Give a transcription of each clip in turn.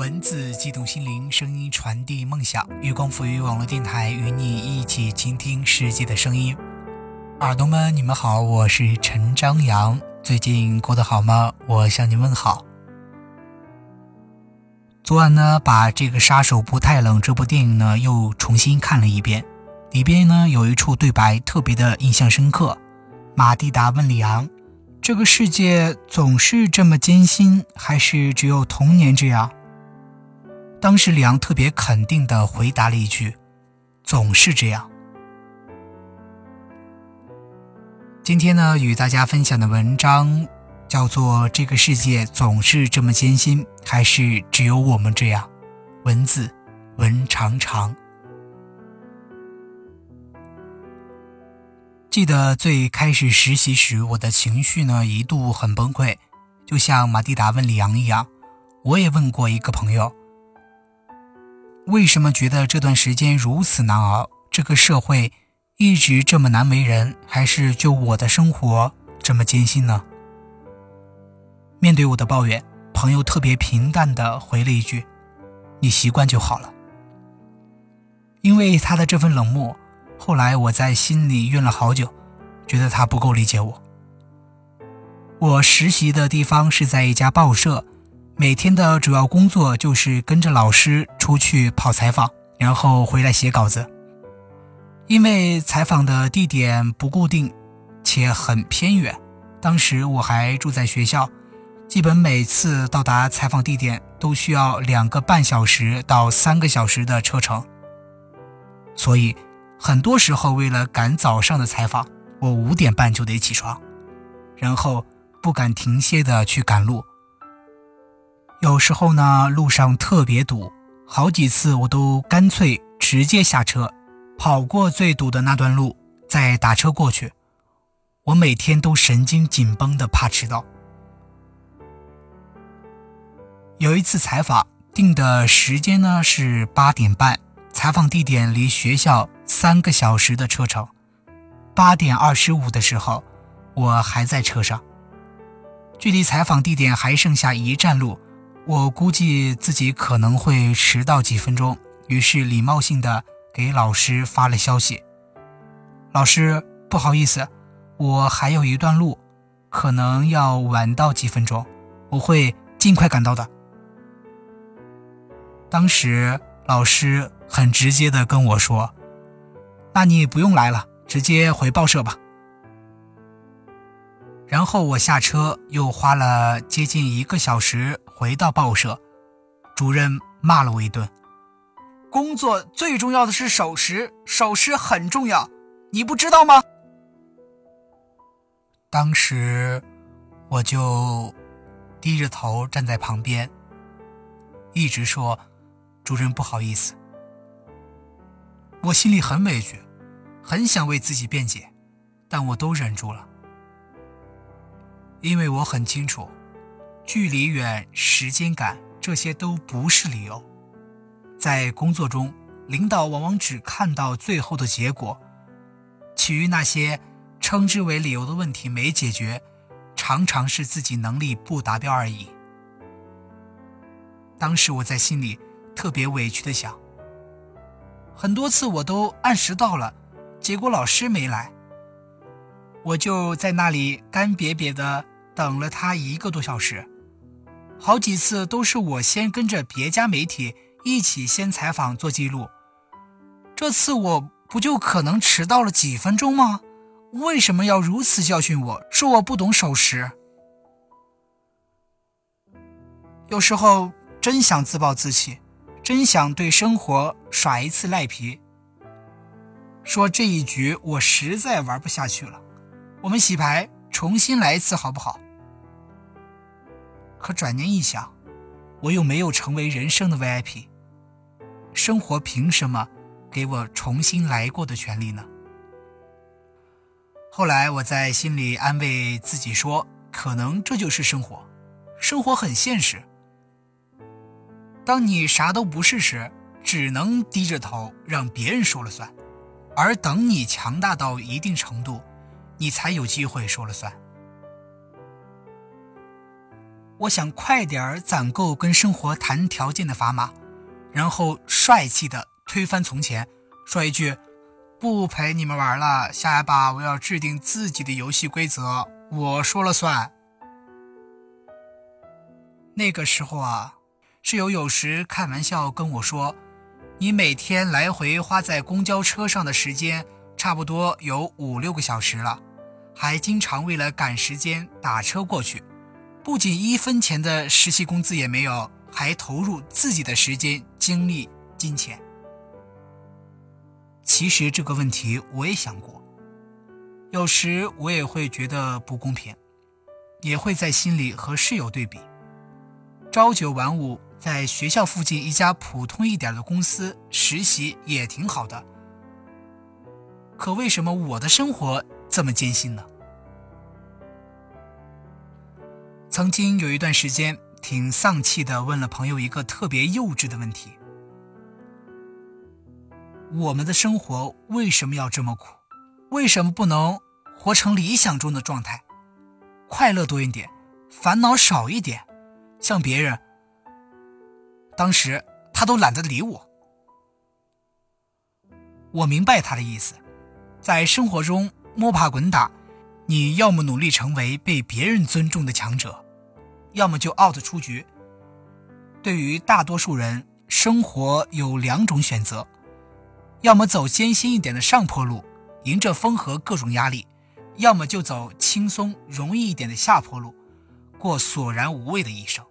文字激动心灵，声音传递梦想。月光赋予网络电台，与你一起倾听世界的声音。耳朵们，你们好，我是陈张扬。最近过得好吗？我向您问好。昨晚呢，把这个《杀手不太冷》这部电影呢又重新看了一遍，里边呢有一处对白特别的印象深刻。马蒂达问里昂：“这个世界总是这么艰辛，还是只有童年这样？”当时里昂特别肯定地回答了一句：“总是这样。”今天呢，与大家分享的文章叫做《这个世界总是这么艰辛，还是只有我们这样？》文字文长长。记得最开始实习时，我的情绪呢一度很崩溃，就像马蒂达问里昂一样。我也问过一个朋友，为什么觉得这段时间如此难熬？这个社会一直这么难为人，还是就我的生活这么艰辛呢？面对我的抱怨，朋友特别平淡地回了一句：“你习惯就好了。”因为他的这份冷漠。后来我在心里怨了好久，觉得他不够理解我。我实习的地方是在一家报社，每天的主要工作就是跟着老师出去跑采访，然后回来写稿子。因为采访的地点不固定，且很偏远，当时我还住在学校，基本每次到达采访地点都需要两个半小时到三个小时的车程，所以。很多时候，为了赶早上的采访，我五点半就得起床，然后不敢停歇的去赶路。有时候呢，路上特别堵，好几次我都干脆直接下车，跑过最堵的那段路，再打车过去。我每天都神经紧绷的怕迟到。有一次采访定的时间呢是八点半，采访地点离学校。三个小时的车程，八点二十五的时候，我还在车上。距离采访地点还剩下一站路，我估计自己可能会迟到几分钟，于是礼貌性的给老师发了消息：“老师，不好意思，我还有一段路，可能要晚到几分钟，我会尽快赶到的。”当时老师很直接的跟我说。那你不用来了，直接回报社吧。然后我下车，又花了接近一个小时回到报社，主任骂了我一顿。工作最重要的是守时，守时很重要，你不知道吗？当时我就低着头站在旁边，一直说：“主任不好意思。”我心里很委屈，很想为自己辩解，但我都忍住了，因为我很清楚，距离远、时间赶，这些都不是理由。在工作中，领导往往只看到最后的结果，其余那些称之为理由的问题没解决，常常是自己能力不达标而已。当时我在心里特别委屈的想。很多次我都按时到了，结果老师没来，我就在那里干瘪瘪的等了他一个多小时。好几次都是我先跟着别家媒体一起先采访做记录，这次我不就可能迟到了几分钟吗？为什么要如此教训我，说我不懂守时？有时候真想自暴自弃。真想对生活耍一次赖皮，说这一局我实在玩不下去了，我们洗牌重新来一次好不好？可转念一想，我又没有成为人生的 VIP，生活凭什么给我重新来过的权利呢？后来我在心里安慰自己说，可能这就是生活，生活很现实。当你啥都不是时，只能低着头让别人说了算；而等你强大到一定程度，你才有机会说了算。我想快点儿攒够跟生活谈条件的砝码，然后帅气的推翻从前，说一句：“不陪你们玩了，下一把我要制定自己的游戏规则，我说了算。”那个时候啊，室友有时开玩笑跟我说：“你每天来回花在公交车上的时间，差不多有五六个小时了，还经常为了赶时间打车过去。”不仅一分钱的实习工资也没有，还投入自己的时间、精力、金钱。其实这个问题我也想过，有时我也会觉得不公平，也会在心里和室友对比。朝九晚五，在学校附近一家普通一点的公司实习也挺好的，可为什么我的生活这么艰辛呢？曾经有一段时间，挺丧气的，问了朋友一个特别幼稚的问题：我们的生活为什么要这么苦？为什么不能活成理想中的状态，快乐多一点，烦恼少一点，像别人？当时他都懒得理我。我明白他的意思，在生活中摸爬滚打。你要么努力成为被别人尊重的强者，要么就 out 出局。对于大多数人，生活有两种选择：要么走艰辛一点的上坡路，迎着风和各种压力；要么就走轻松容易一点的下坡路，过索然无味的一生。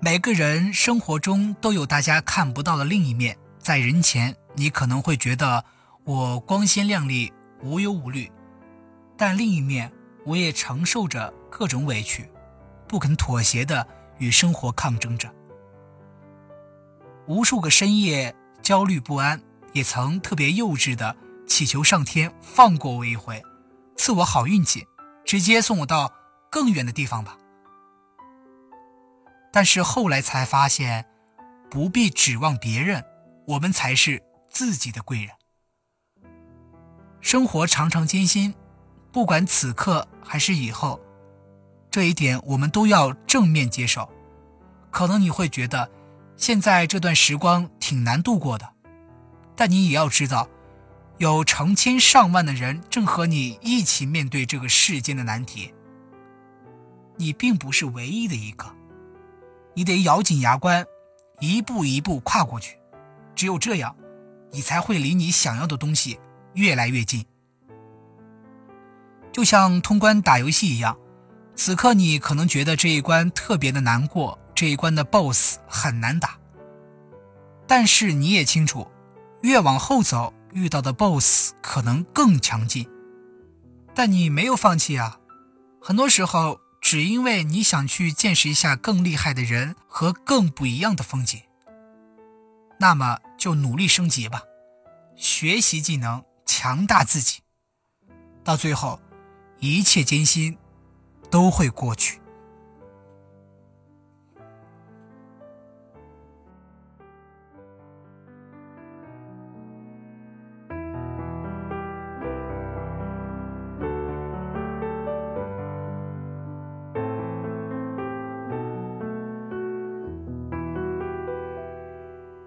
每个人生活中都有大家看不到的另一面，在人前，你可能会觉得我光鲜亮丽，无忧无虑。但另一面，我也承受着各种委屈，不肯妥协的与生活抗争着。无数个深夜焦虑不安，也曾特别幼稚的祈求上天放过我一回，赐我好运气，直接送我到更远的地方吧。但是后来才发现，不必指望别人，我们才是自己的贵人。生活常常艰辛。不管此刻还是以后，这一点我们都要正面接受。可能你会觉得现在这段时光挺难度过的，但你也要知道，有成千上万的人正和你一起面对这个世间的难题。你并不是唯一的一个，你得咬紧牙关，一步一步跨过去。只有这样，你才会离你想要的东西越来越近。就像通关打游戏一样，此刻你可能觉得这一关特别的难过，这一关的 BOSS 很难打。但是你也清楚，越往后走，遇到的 BOSS 可能更强劲。但你没有放弃啊！很多时候，只因为你想去见识一下更厉害的人和更不一样的风景。那么就努力升级吧，学习技能，强大自己，到最后。一切艰辛都会过去。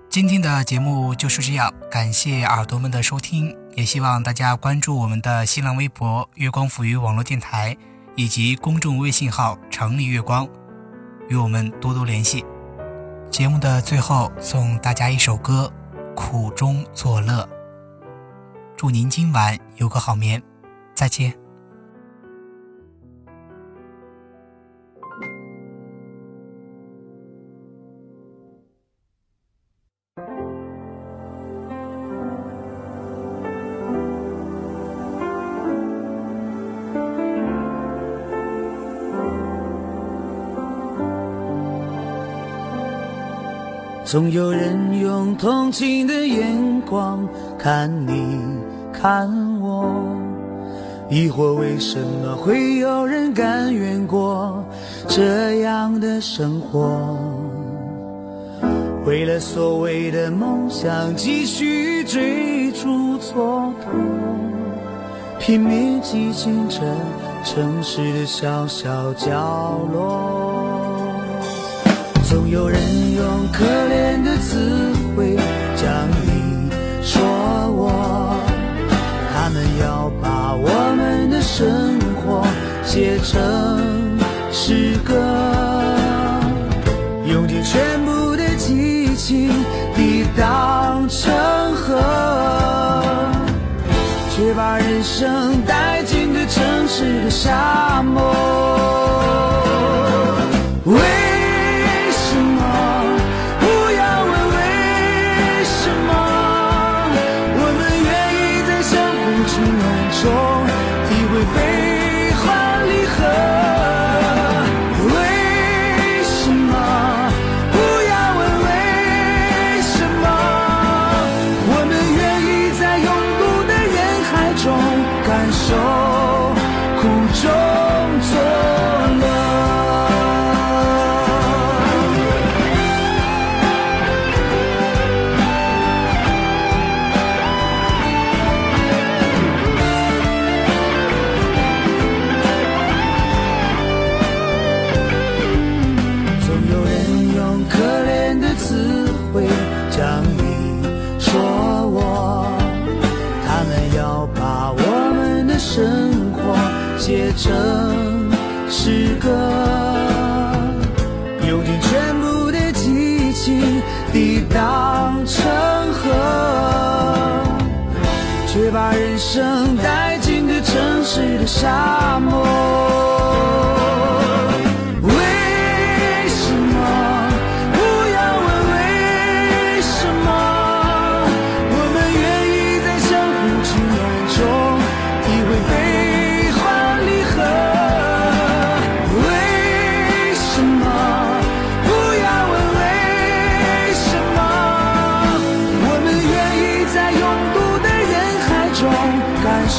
今天的节目就是这样，感谢耳朵们的收听，也希望大家关注我们的新浪微博“月光抚育网络电台”以及公众微信号“城里月光”，与我们多多联系。节目的最后，送大家一首歌《苦中作乐》，祝您今晚有个好眠，再见。总有人用同情的眼光看你看我，疑惑为什么会有人甘愿过这样的生活？为了所谓的梦想继续追逐蹉跎，拼命挤进这城市的小小角落。总有人用可怜城市歌，用尽全部的激情抵挡成河，却把人生带进这城市的沙漠。感受。进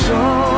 说。